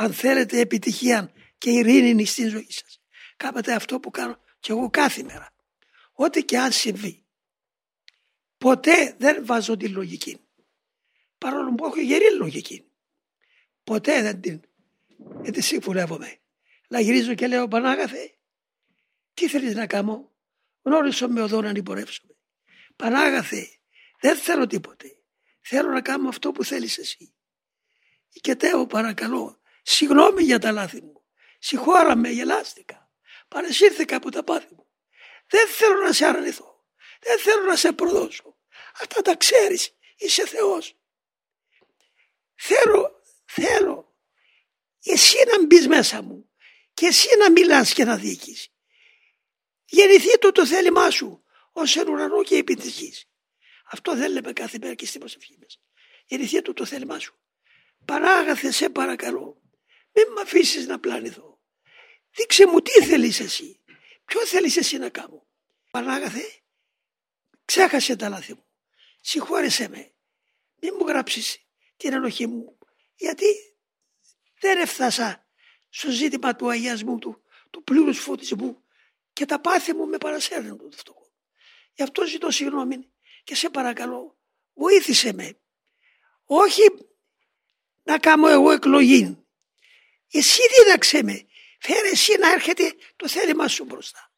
αν θέλετε επιτυχία και ειρήνη στην ζωή σας. Κάνετε αυτό που κάνω και εγώ κάθε μέρα. Ό,τι και αν συμβεί. Ποτέ δεν βάζω τη λογική. Παρόλο που έχω γερή λογική. Ποτέ δεν την, δεν τη συμφωνεύομαι. Να γυρίζω και λέω Πανάγαθε, τι θέλεις να κάνω; Γνώρισω με οδό να αντιπορεύσουμε. Πανάγαθε, δεν θέλω τίποτε. Θέλω να κάνω αυτό που θέλεις εσύ. Και τέω παρακαλώ, συγγνώμη για τα λάθη μου. Συγχώρα με, γελάστηκα. Παρασύρθηκα από τα πάθη μου. Δεν θέλω να σε αρνηθώ. Δεν θέλω να σε προδώσω. Αυτά τα ξέρεις. Είσαι Θεός. Θέλω, θέλω εσύ να μπεις μέσα μου και εσύ να μιλάς και να δίκεις. Γεννηθεί το το θέλημά σου ως εν ουρανό και επί της γης. Αυτό δεν λέμε κάθε μέρα και στην προσευχή μας. Γεννηθεί το το θέλημά σου. Παράγαθε σε παρακαλώ. Μην με αφήσεις να πλανηθώ. Δείξε μου τι θέλεις εσύ. Ποιο θέλεις εσύ να κάνω. Πανάγαθε, ξέχασε τα λάθη μου. Συγχώρεσέ με. Μην μου γράψεις την ενοχή μου. Γιατί δεν έφτασα στο ζήτημα του αγιασμού του, του πλήρους φωτισμού και τα πάθη μου με παρασέρνουν το φτωχό. Γι' αυτό ζητώ συγγνώμη και σε παρακαλώ βοήθησε με. Όχι να κάνω εγώ εκλογή. Εσύ δίδαξε με. Φέρε εσύ να έρχεται το θέλημα σου μπροστά.